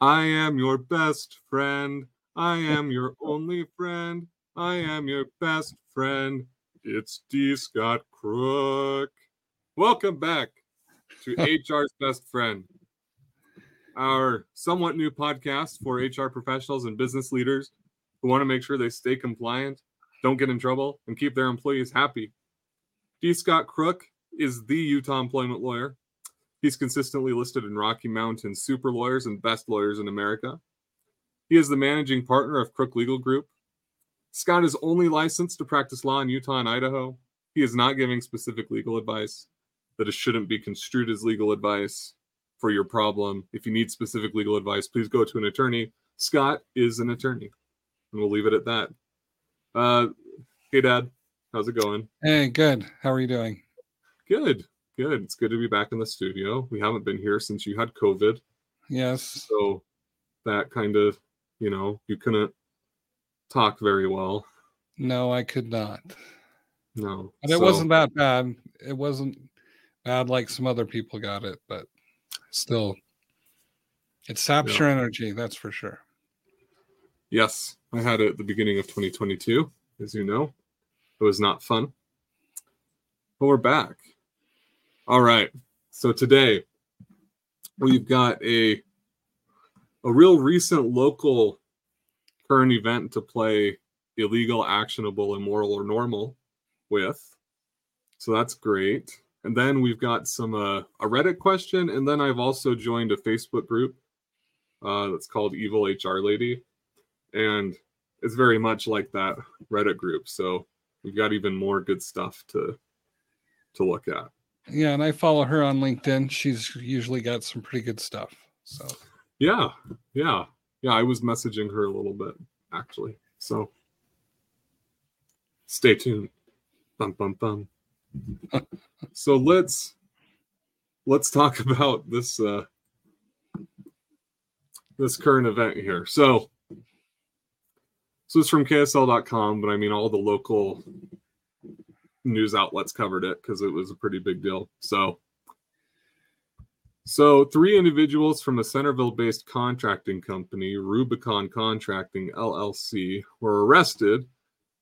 I am your best friend. I am your only friend. I am your best friend. It's D. Scott Crook. Welcome back to HR's Best Friend, our somewhat new podcast for HR professionals and business leaders who want to make sure they stay compliant, don't get in trouble, and keep their employees happy. D. Scott Crook is the Utah employment lawyer. He's consistently listed in Rocky Mountain Super Lawyers and Best Lawyers in America. He is the managing partner of Crook Legal Group. Scott is only licensed to practice law in Utah and Idaho. He is not giving specific legal advice that it shouldn't be construed as legal advice for your problem. If you need specific legal advice, please go to an attorney. Scott is an attorney, and we'll leave it at that. Uh, hey, Dad, how's it going? Hey, good. How are you doing? Good, good. It's good to be back in the studio. We haven't been here since you had COVID, Yes. so that kind of, you know, you couldn't talk very well. No, I could not. No, And it So- wasn't that bad. It wasn't bad like some other people got it, but still, it saps Yeah. your energy. That's for sure. Yes, I had it at the beginning of 2022, as you know. It was not fun. But we're back. All right. So today we've got a a real recent local current event to play illegal, actionable, immoral, or normal with. So that's great. And then we've got some uh, a Reddit question, and then I've also joined a Facebook group uh, that's called Evil HR Lady and it's very much like that Reddit group. So we've got even more good stuff to to look at. Yeah, and I follow her on LinkedIn. She's usually got some pretty good stuff. So Yeah, yeah, yeah. I was messaging her a little bit actually. So stay tuned. Bum bum bum. so let's let's talk about this uh this current event here. So so it's from KSL.com, but I mean all the local news outlets covered it because it was a pretty big deal. So so, three individuals from a Centerville based contracting company, Rubicon Contracting LLC, were arrested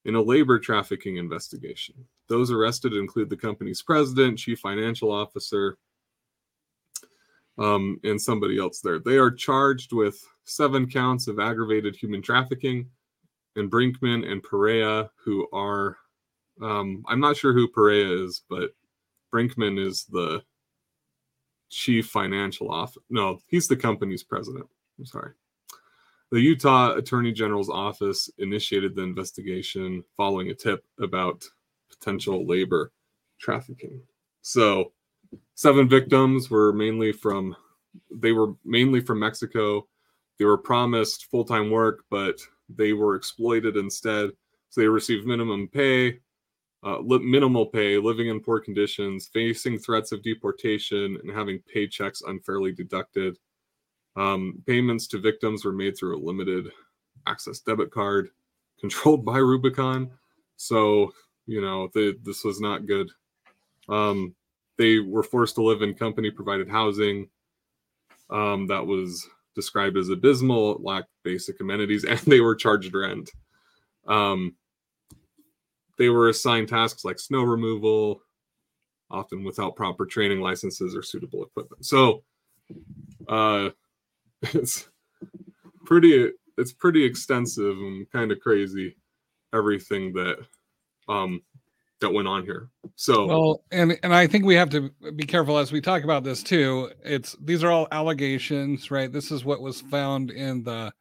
in a labor trafficking investigation. Those arrested include the company's president, chief financial officer, um, and somebody else there. They are charged with seven counts of aggravated human trafficking, and Brinkman and Perea, who are, um, I'm not sure who Perea is, but Brinkman is the chief financial officer. No, he's the company's president. I'm sorry. The Utah Attorney General's office initiated the investigation following a tip about potential labor trafficking. So, seven victims were mainly from they were mainly from Mexico. They were promised full-time work, but they were exploited instead. So they received minimum pay, uh, minimal pay, living in poor conditions, facing threats of deportation, and having paychecks unfairly deducted. Um, payments to victims were made through a limited access debit card controlled by Rubicon. So, you know, the, this was not good. Um, they were forced to live in company provided housing um, that was described as abysmal, lacked basic amenities, and they were charged rent. Um, they were assigned tasks like snow removal, often without proper training licenses or suitable equipment. So uh, it's pretty it's pretty extensive and kind of crazy everything that um that went on here. So Well, and and I think we have to be careful as we talk about this too. It's these are all allegations, right? This is what was found in the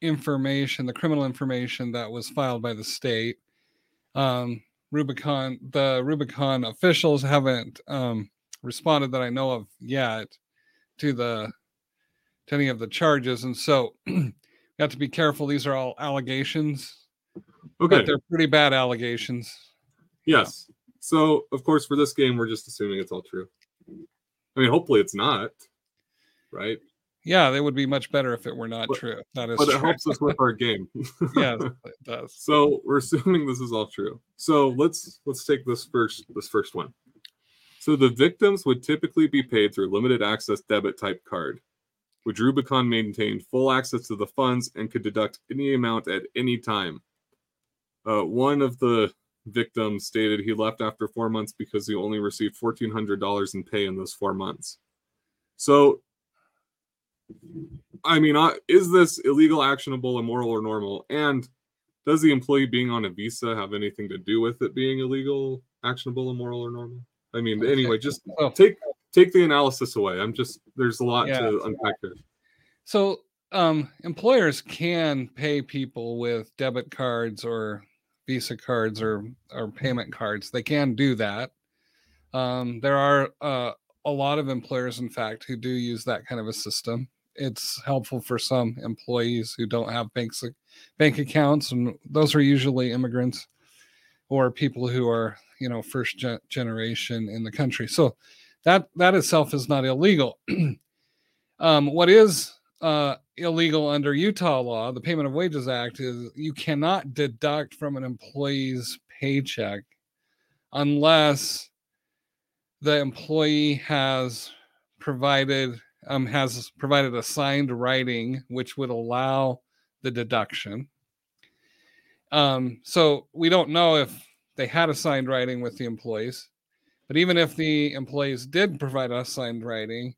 information, the criminal information that was filed by the state. Um, Rubicon, the Rubicon officials haven't um, responded that I know of yet to the to any of the charges, and so we have to be careful. These are all allegations, okay, but they're pretty bad allegations. yes. So of course for this game we're just assuming it's all true. I mean, hopefully it's not, right? Yeah, they would be much better if it were not But- true. That is But it true. helps us with our game. yes, it does. So we're assuming this is all true. So let's let's take this first this first one. So the victims would typically be paid through limited access debit type card. which Rubicon maintained full access to the funds and could deduct any amount at any time. Uh, one of the victims stated he left after four months because he only received $1,400 in pay in those four months. So, I mean, is this illegal, actionable, immoral, or normal? And does the employee being on a visa have anything to do with it being illegal, actionable, immoral, or normal? I mean, anyway, just take take the analysis away. I'm just there's a lot yeah. to unpack here. So um, employers can pay people with debit cards or Visa cards or or payment cards. They can do that. Um, there are uh, a lot of employers, in fact, who do use that kind of a system. It's helpful for some employees who don't have banks bank accounts, and those are usually immigrants or people who are you know first ge- generation in the country. So that that itself is not illegal. um, what is uh, illegal under Utah law, the Payment of Wages Act, is you cannot deduct from an employee's paycheck unless the employee has provided um, has provided a signed writing which would allow the deduction. Um, so we don't know if they had a signed writing with the employees. But even if the employees did provide us signed writing,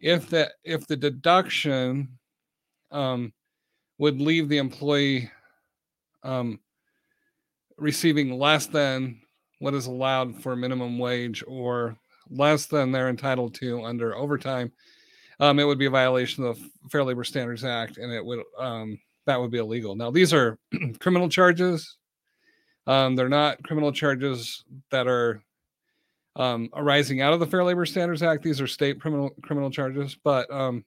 if the if the deduction um, would leave the employee um, receiving less than what is allowed for minimum wage or less than they're entitled to under overtime, um, it would be a violation of the Fair Labor Standards Act, and it would um, that would be illegal. Now these are criminal charges. Um, they're not criminal charges that are um, arising out of the Fair Labor Standards Act. These are state criminal criminal charges, but um,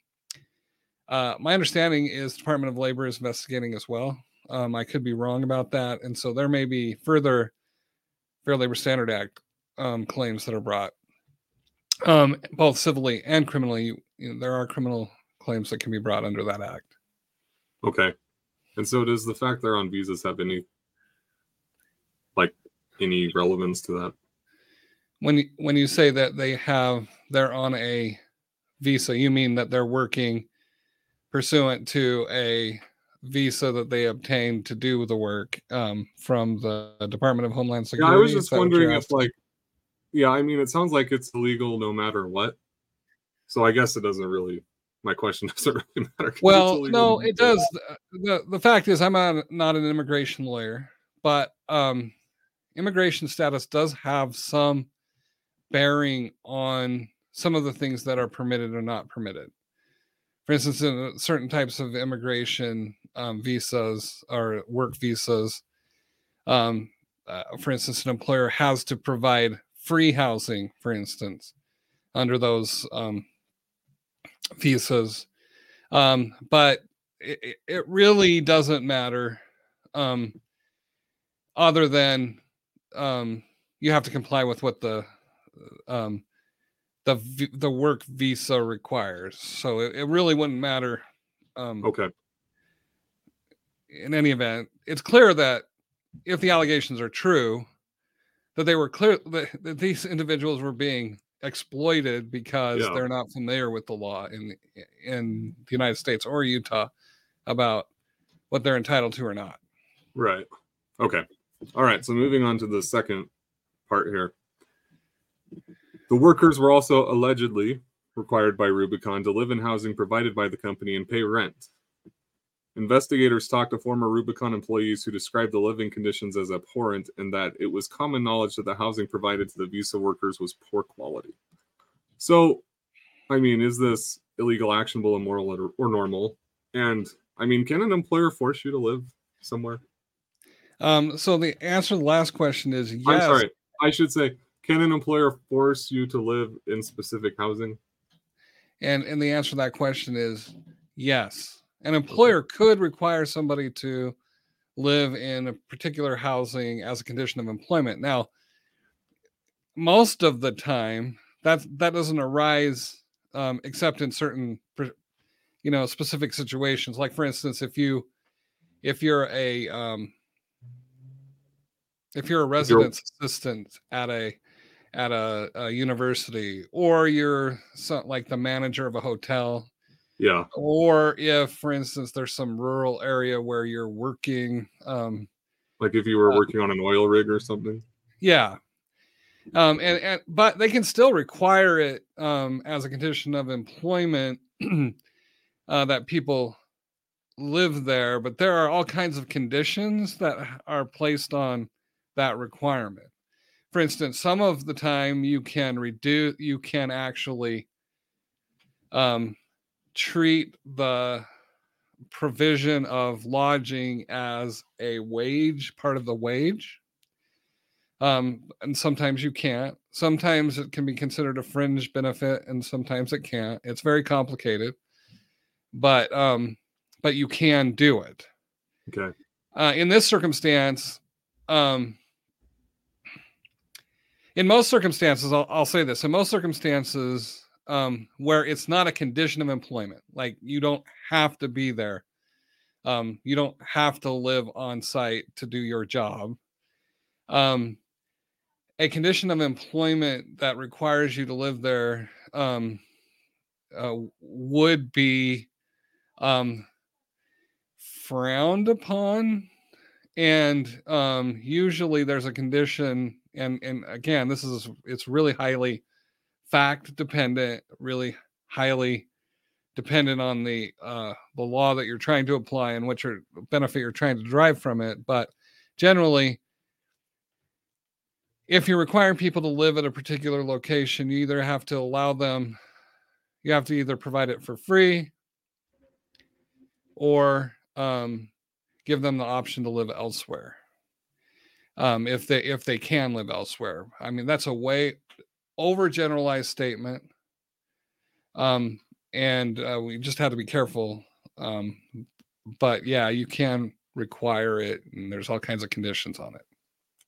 uh, my understanding is the Department of Labor is investigating as well. Um, I could be wrong about that, and so there may be further Fair Labor Standard Act um, claims that are brought, um, both civilly and criminally. You know, there are criminal claims that can be brought under that act. Okay, and so does the fact they're on visas have any like any relevance to that? when you, when you say that they have they're on a visa, you mean that they're working pursuant to a visa that they obtained to do the work um, from the Department of Homeland Security. Yeah, I was just wondering if like, yeah, I mean, it sounds like it's illegal no matter what. So I guess it doesn't really. My question doesn't really matter. Well, no, it does. the The fact is, I'm not, not an immigration lawyer, but um, immigration status does have some bearing on some of the things that are permitted or not permitted. For instance, in certain types of immigration um, visas or work visas, um, uh, for instance, an employer has to provide free housing, for instance, under those um, visas. Um, but it, it, really doesn't matter um, other than um, you have to comply with what the um, the the work visa requires. So it, it really wouldn't matter. Um, okay. In any event, it's clear that if the allegations are true, that they were clear that, that these individuals were being exploited because yeah. they're not familiar with the law in in the United States or Utah about what they're entitled to or not. Right. Okay. All right. So moving on to the second part here. The workers were also allegedly required by Rubicon to live in housing provided by the company and pay rent. Investigators talked to former Rubicon employees who described the living conditions as abhorrent and that it was common knowledge that the housing provided to the visa workers was poor quality. So, I mean, is this illegal, actionable, immoral, or, or normal? And I mean, can an employer force you to live somewhere? Um, so the answer to the last question is yes. I'm sorry. I should say can an employer force you to live in specific housing? And and the answer to that question is yes. An employer could require somebody to live in a particular housing as a condition of employment. Now, most of the time, that that doesn't arise um, except in certain, you know, specific situations. Like for instance, if you if you're a um, if you're a residence assistant at a at a, a university or you're some, like the manager of a hotel Yeah. Or if, for instance, there's some rural area where you're working. Um, like if you were uh, working on an oil rig or something. yeah. Um, and, and but they can still require it um, as a condition of employment uh, that people live there. But there are all kinds of conditions that are placed on that requirement. For instance, some of the time you can reduce, you can actually um, treat the provision of lodging as a wage, part of the wage. Um, and sometimes you can't. Sometimes it can be considered a fringe benefit, and sometimes it can't. It's very complicated, but um, but you can do it. Okay. Uh, in this circumstance, um, in most circumstances, I'll, I'll say this: in most circumstances, um, where it's not a condition of employment, like you don't have to be there, um, you don't have to live on site to do your job. Um, a condition of employment that requires you to live there um, uh, would be um, frowned upon and um, usually there's a condition and and again this is it's really highly fact dependent really highly dependent on the uh, the law that you're trying to apply and what your benefit you're trying to derive from it but generally if you're requiring people to live at a particular location you either have to allow them you have to either provide it for free or um, give them the option to live elsewhere um, if they if they can live elsewhere. I mean that's a way overgeneralized statement um, and uh, we just have to be careful um, but yeah you can require it and there's all kinds of conditions on it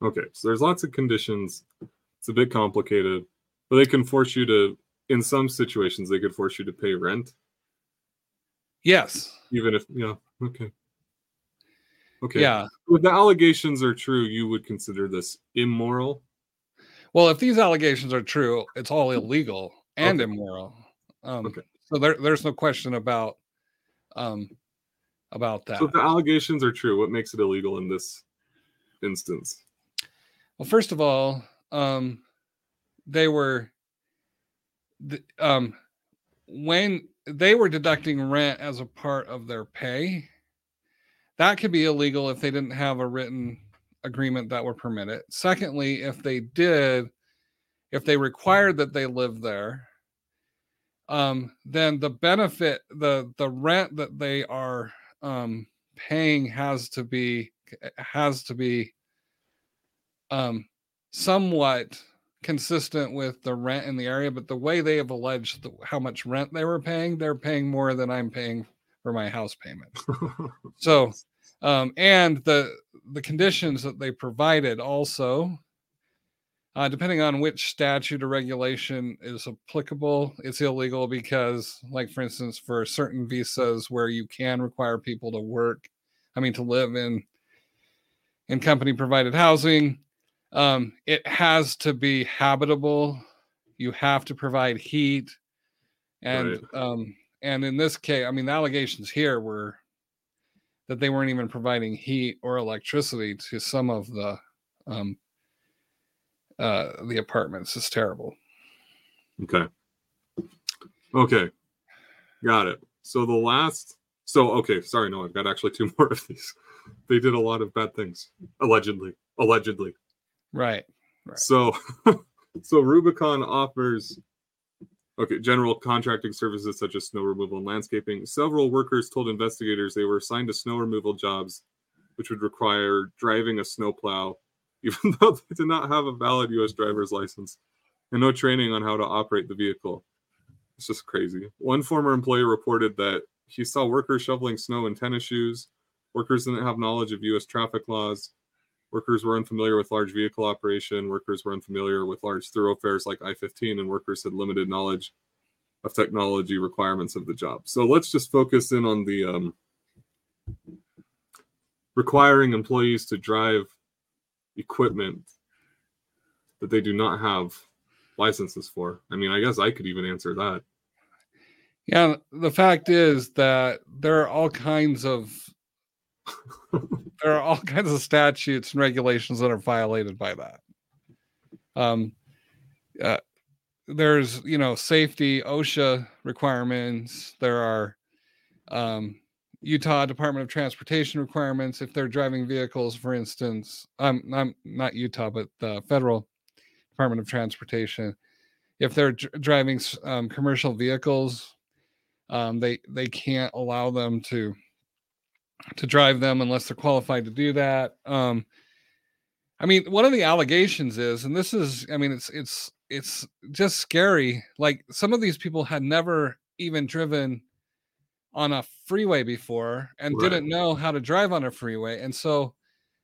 Okay. So there's lots of conditions. It's a bit complicated, but they can force you to, in some situations, they could force you to pay rent, yes even if, yeah. Okay. Okay. yeah If the allegations are true, you would consider this immoral. Well if these allegations are true it's all illegal and Okay. immoral um, Okay. so there, there's no question about um, about that So if the allegations are true, what makes it illegal in this instance? Well, first of all, um, they were, th- um, when they were deducting rent as a part of their pay, that could be illegal if they didn't have a written agreement that would permit it. Secondly, if they did, if they required that they live there, um, then the benefit, the the rent that they are um, paying has to be has to be um, somewhat consistent with the rent in the area, but the way they have alleged the, how much rent they were paying, they're paying more than I'm paying for my house payment. So, um, and the the conditions that they provided also, uh, depending on which statute or regulation is applicable, it's illegal because, like for instance, for certain visas where you can require people to work, I mean to live in in company provided housing, um, it has to be habitable. You have to provide heat, and um, and in this case, I mean the allegations here were that they weren't even providing heat or electricity to some of the um, uh, the apartments. It's terrible. Okay. Okay. Got it. So the last so okay, sorry, no, I've got actually two more of these. They did a lot of bad things. Allegedly. Allegedly. Right. Right. So so Rubicon offers okay, general contracting services such as snow removal and landscaping. Several workers told investigators they were assigned to snow removal jobs which would require driving a snowplow even though they did not have a valid US driver's license and no training on how to operate the vehicle. It's just crazy. One former employee reported that he saw workers shoveling snow in tennis shoes. Workers didn't have knowledge of US traffic laws. Workers were unfamiliar with large vehicle operation. Workers were unfamiliar with large thoroughfares like I 15, and workers had limited knowledge of technology requirements of the job. So let's just focus in on the um, requiring employees to drive equipment that they do not have licenses for. I mean, I guess I could even answer that. Yeah, the fact is that there are all kinds of there are all kinds of statutes and regulations that are violated by that. Um, uh, there's you know safety OSHA requirements. There are um, Utah Department of Transportation requirements if they're driving vehicles, for instance. Um, I'm not Utah, but the federal Department of Transportation. If they're dr- driving um, commercial vehicles, um, they they can't allow them to to drive them unless they're qualified to do that. Um, I mean, one of the allegations is, and this is, I mean, it's it's it's just scary. Like some of these people had never even driven on a freeway before and right. didn't know how to drive on a freeway, and so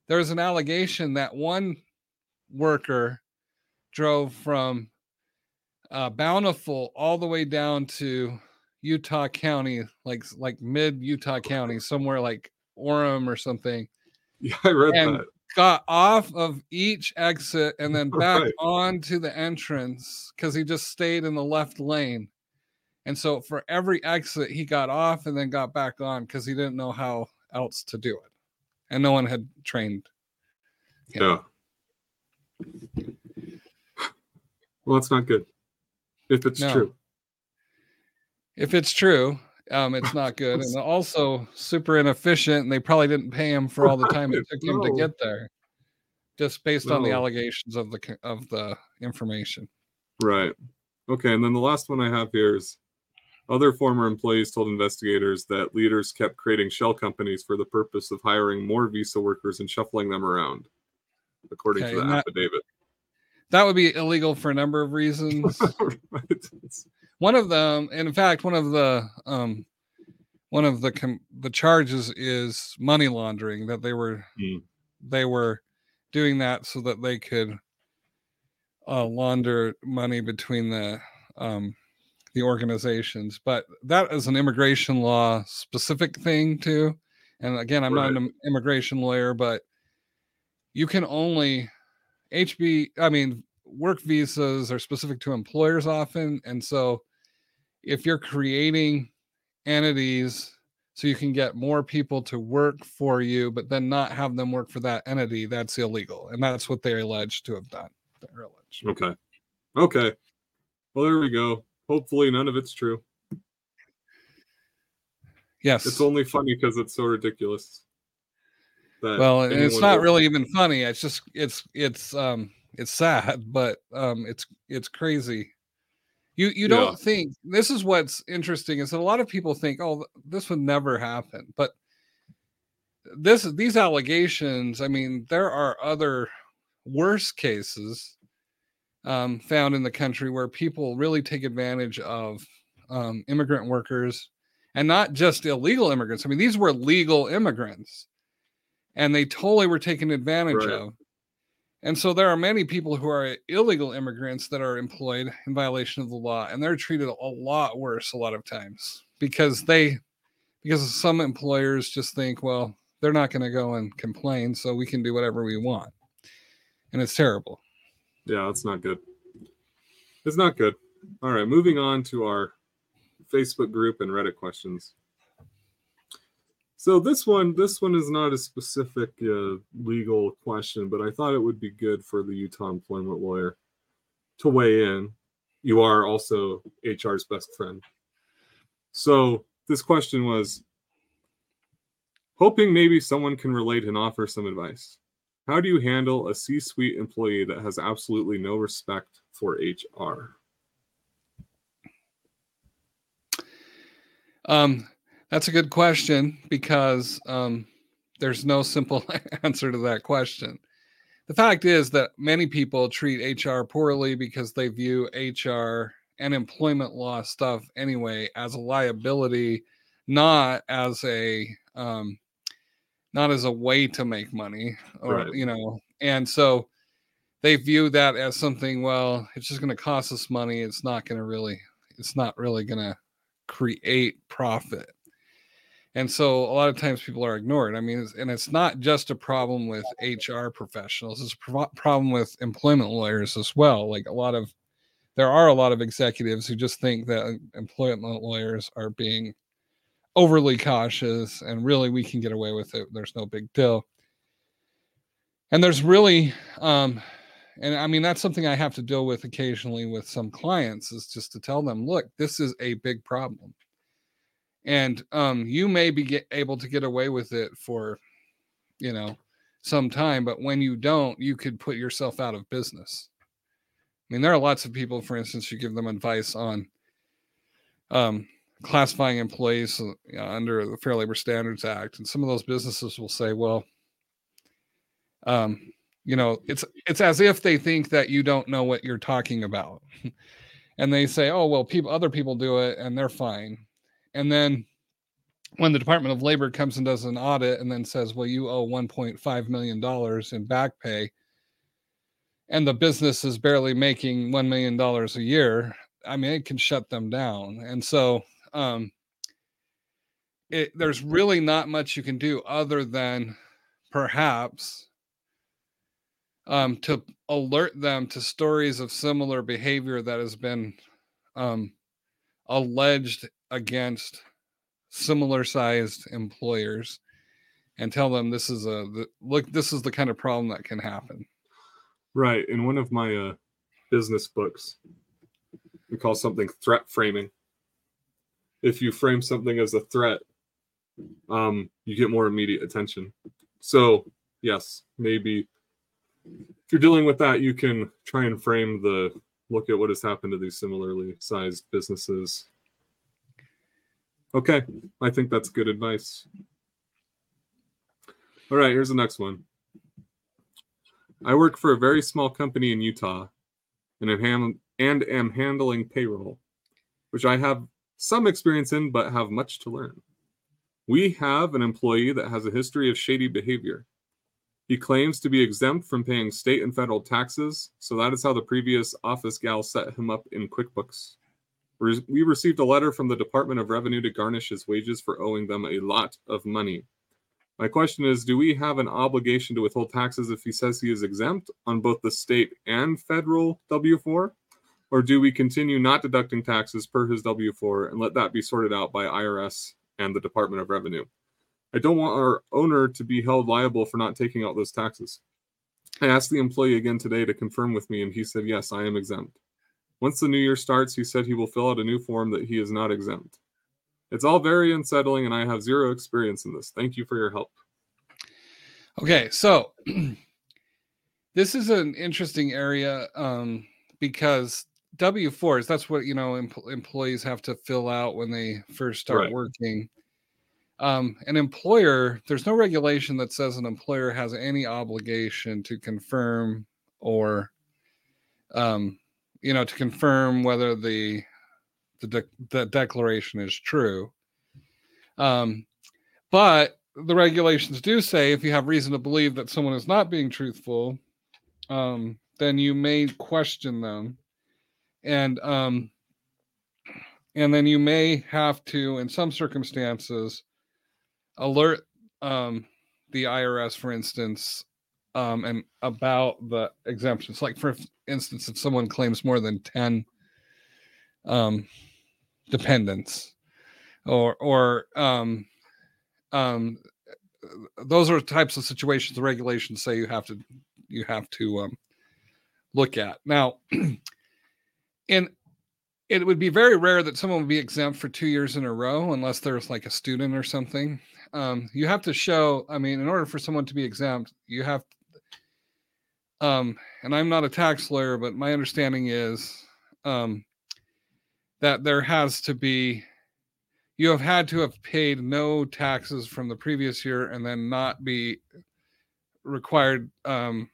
there's an allegation that one worker drove from uh, Bountiful all the way down to Utah County, like like mid Utah County, somewhere like Orem or something. Yeah, I read and that. Got off of each exit and then back right. onto the entrance because he just stayed in the left lane. And so for every exit, he got off and then got back on because he didn't know how else to do it. And no one had trained. Him. Yeah. Well, that's not good. If it's no. true if it's true, um, it's not good, and also super inefficient. And they probably didn't pay him for all the time it took him to get there, just based no. on the allegations of the of the information. Right. Okay, and then the last one I have here is other former employees told investigators that leaders kept creating shell companies for the purpose of hiring more visa workers and shuffling them around, according okay, to the that, affidavit. That would be illegal for a number of reasons. right. One of them, in fact, one of the um, one of the com- the charges is money laundering. That they were mm. they were doing that so that they could uh, launder money between the um, the organizations. But that is an immigration law specific thing too. And again, I'm right. not an immigration lawyer, but you can only HB. I mean, work visas are specific to employers often, and so if you're creating entities so you can get more people to work for you, but then not have them work for that entity, that's illegal. And that's what they're alleged to have done. They're alleged. Okay. Okay. Well, there we go. Hopefully, none of it's true. Yes. It's only funny because it's so ridiculous. Well, it's not would... really even funny. It's just it's it's um it's sad, but um it's it's crazy you you don't yeah. think this is what's interesting is that a lot of people think, oh, this would never happen. But this these allegations, I mean, there are other worse cases um, found in the country where people really take advantage of um, immigrant workers and not just illegal immigrants. I mean, these were legal immigrants and they totally were taken advantage right. of. And so there are many people who are illegal immigrants that are employed in violation of the law, and they're treated a lot worse a lot of times because they, because some employers just think, well, they're not going to go and complain, so we can do whatever we want, and it's terrible. Yeah, that's not good. It's not good. All right, moving on to our Facebook group and Reddit questions. So this one, this one is not a specific uh, legal question, but I thought it would be good for the Utah employment lawyer to weigh in. You are also HR's best friend. So this question was hoping maybe someone can relate and offer some advice. How do you handle a C suite employee that has absolutely no respect for HR? Um, that's a good question because um, there's no simple answer to that question. The fact is that many people treat HR poorly because they view HR and employment law stuff anyway as a liability, not as a um, not as a way to make money, or right. you know, and so they view that as something. Well, it's just going to cost us money. It's not going to really. It's not really going to create profit and so a lot of times people are ignored i mean and it's not just a problem with hr professionals it's a pro- problem with employment lawyers as well like a lot of there are a lot of executives who just think that employment lawyers are being overly cautious and really we can get away with it. There's no big deal. And there's really, um, and I mean, that's something I have to deal with occasionally with some clients is just to tell them, look, this is a big problem. And um, you may be get, able to get away with it for, you know, some time, but when you don't, you could put yourself out of business. I mean, there are lots of people, for instance, you give them advice on um, classifying employees uh, you know, under the Fair Labor Standards Act, and some of those businesses will say, "Well, um, you know, it's it's as if they think that you don't know what you're talking about, and they say, "Oh, well, people, other people do it, and they're fine," and then when the Department of Labor comes and does an audit and then says, "Well, you owe 1.5 million dollars in back pay," and the business is barely making one million dollars a year, I mean, it can shut them down. And so, um, it, there's really not much you can do other than perhaps um, to alert them to stories of similar behavior that has been um, alleged against similar sized employers and tell them this is a the, look this is the kind of problem that can happen Right. In one of my uh, business books, we call something threat framing. If you frame something as a threat, um, you get more immediate attention. So, yes, maybe if you're dealing with that, you can try and frame the look at what has happened to these similarly sized businesses. Okay, I think that's good advice. All right, here's the next one. I work for a very small company in Utah and am, ham- and am handling payroll, which I have some experience in but have much to learn. We have an employee that has a history of shady behavior. He claims to be exempt from paying state and federal taxes, so that is how the previous office gal set him up in QuickBooks. We received a letter from the Department of Revenue to garnish his wages for owing them a lot of money. My question is Do we have an obligation to withhold taxes if he says he is exempt on both the state and federal W 4? Or do we continue not deducting taxes per his W 4 and let that be sorted out by IRS and the Department of Revenue? I don't want our owner to be held liable for not taking out those taxes. I asked the employee again today to confirm with me, and he said, Yes, I am exempt. Once the new year starts, he said he will fill out a new form that he is not exempt. It's all very unsettling, and I have zero experience in this. Thank you for your help. Okay, so this is an interesting area um, because W fours. That's what you know em- employees have to fill out when they first start right. working. Um, an employer, there's no regulation that says an employer has any obligation to confirm or, um, you know, to confirm whether the the, de- the declaration is true. Um, but the regulations do say if you have reason to believe that someone is not being truthful, um, then you may question them, and um, and then you may have to, in some circumstances, alert um, the IRS, for instance, um, and about the exemptions. Like for instance, if someone claims more than ten um, dependents or or um um those are types of situations the regulations say you have to you have to um look at now and it would be very rare that someone would be exempt for two years in a row unless there's like a student or something um you have to show i mean in order for someone to be exempt you have um and i'm not a tax lawyer but my understanding is um that there has to be you have had to have paid no taxes from the previous year and then not be required um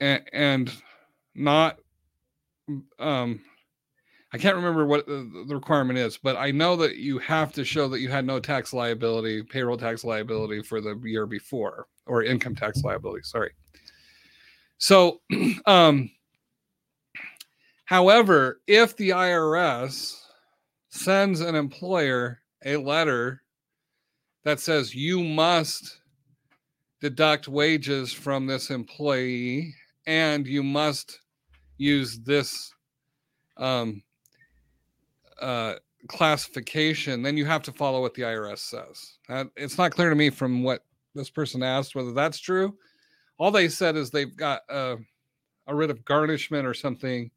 and, and not um I can't remember what the, the requirement is, but I know that you have to show that you had no tax liability, payroll tax liability for the year before, or income tax liability. Sorry. So, um, However, if the IRS sends an employer a letter that says you must deduct wages from this employee and you must use this um, uh, classification, then you have to follow what the IRS says. It's not clear to me from what this person asked whether that's true. All they said is they've got a, a writ of garnishment or something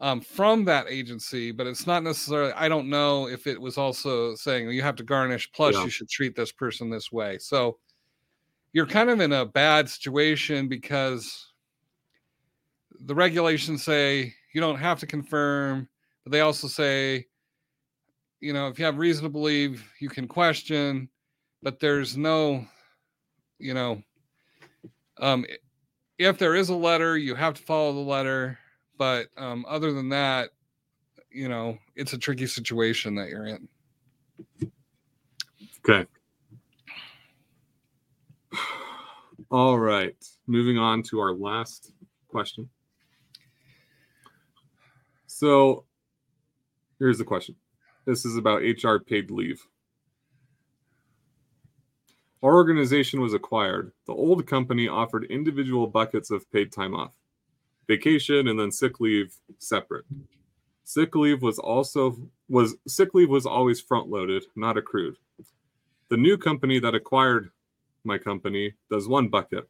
um, from that agency, but it's not necessarily. I don't know if it was also saying you have to garnish, plus yeah. you should treat this person this way. So you're kind of in a bad situation because the regulations say you don't have to confirm, but they also say, you know, if you have reason to believe, you can question, but there's no, you know, um, if there is a letter, you have to follow the letter. But um, other than that, you know, it's a tricky situation that you're in. Okay. All right. Moving on to our last question. So here's the question. This is about HR paid leave. Our organization was acquired. The old company offered individual buckets of paid time off, vacation, and then sick leave separate. Sick leave was also was sick leave was always front loaded, not accrued. The new company that acquired my company does one bucket.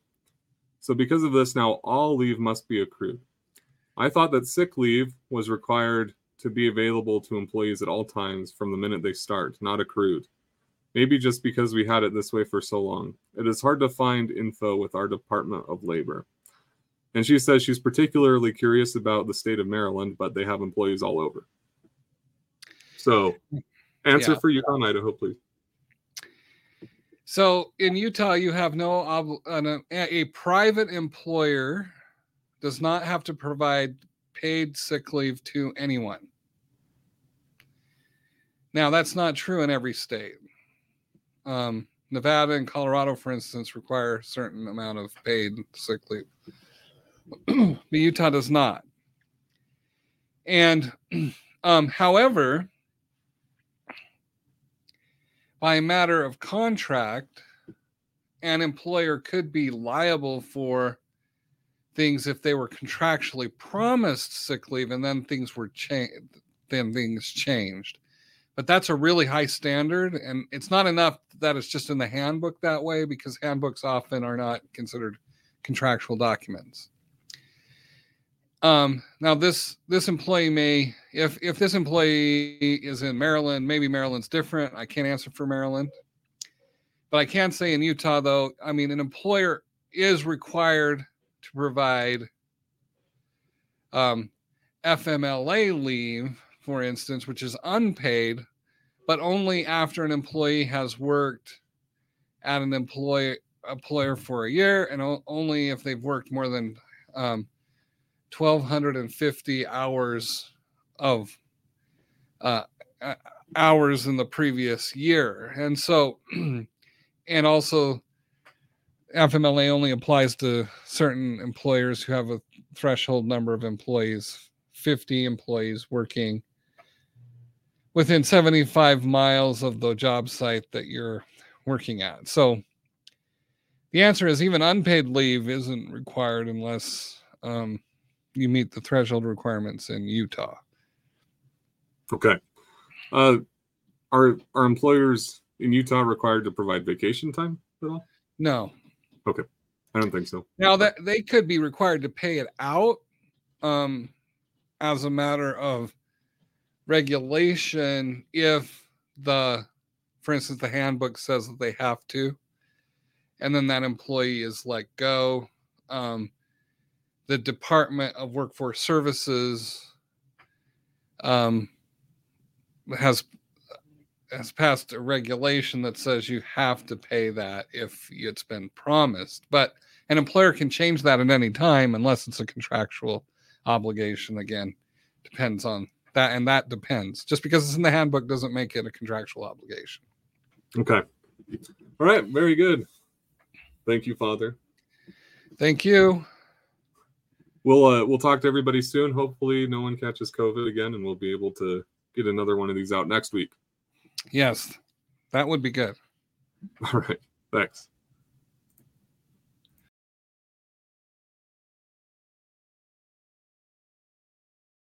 So because of this, now all leave must be accrued. I thought that sick leave was required to be available to employees at all times from the minute they start, not accrued. Maybe just because we had it this way for so long. It is hard to find info with our Department of Labor. And she says she's particularly curious about the state of Maryland, but they have employees all over. So, answer yeah. for Utah and Idaho, please. So in Utah, you have no ob- an, a private employer does not have to provide paid sick leave to anyone. Now that's not true in every state. Um, Nevada and Colorado, for instance, require a certain amount of paid sick leave, but Utah does not. And um, however, by a matter of contract, an employer could be liable for things if they were contractually promised sick leave and then things were changed then things changed but that's a really high standard and it's not enough that it's just in the handbook that way because handbooks often are not considered contractual documents um, now this this employee may if if this employee is in Maryland, maybe Maryland's different. I can't answer for Maryland, but I can say in Utah though, I mean an employer is required to provide um, FMLA leave, for instance, which is unpaid, but only after an employee has worked at an employer employer for a year, and o- only if they've worked more than um, 1250 hours of uh, hours in the previous year. And so, and also, FMLA only applies to certain employers who have a threshold number of employees 50 employees working within 75 miles of the job site that you're working at. So, the answer is even unpaid leave isn't required unless um, you meet the threshold requirements in Utah. Okay. Uh, are are employers in Utah required to provide vacation time at all? No. Okay. I don't think so. Now that they could be required to pay it out um, as a matter of regulation if the for instance the handbook says that they have to and then that employee is let go um, the Department of Workforce Services um, has has passed a regulation that says you have to pay that if it's been promised. But an employer can change that at any time unless it's a contractual obligation. Again, depends on that, and that depends. Just because it's in the handbook doesn't make it a contractual obligation. Okay. All right. Very good. Thank you, Father. Thank you we'll uh, we'll talk to everybody soon. Hopefully, no one catches COVID again, and we'll be able to get another one of these out next week. Yes, that would be good. All right. Thanks.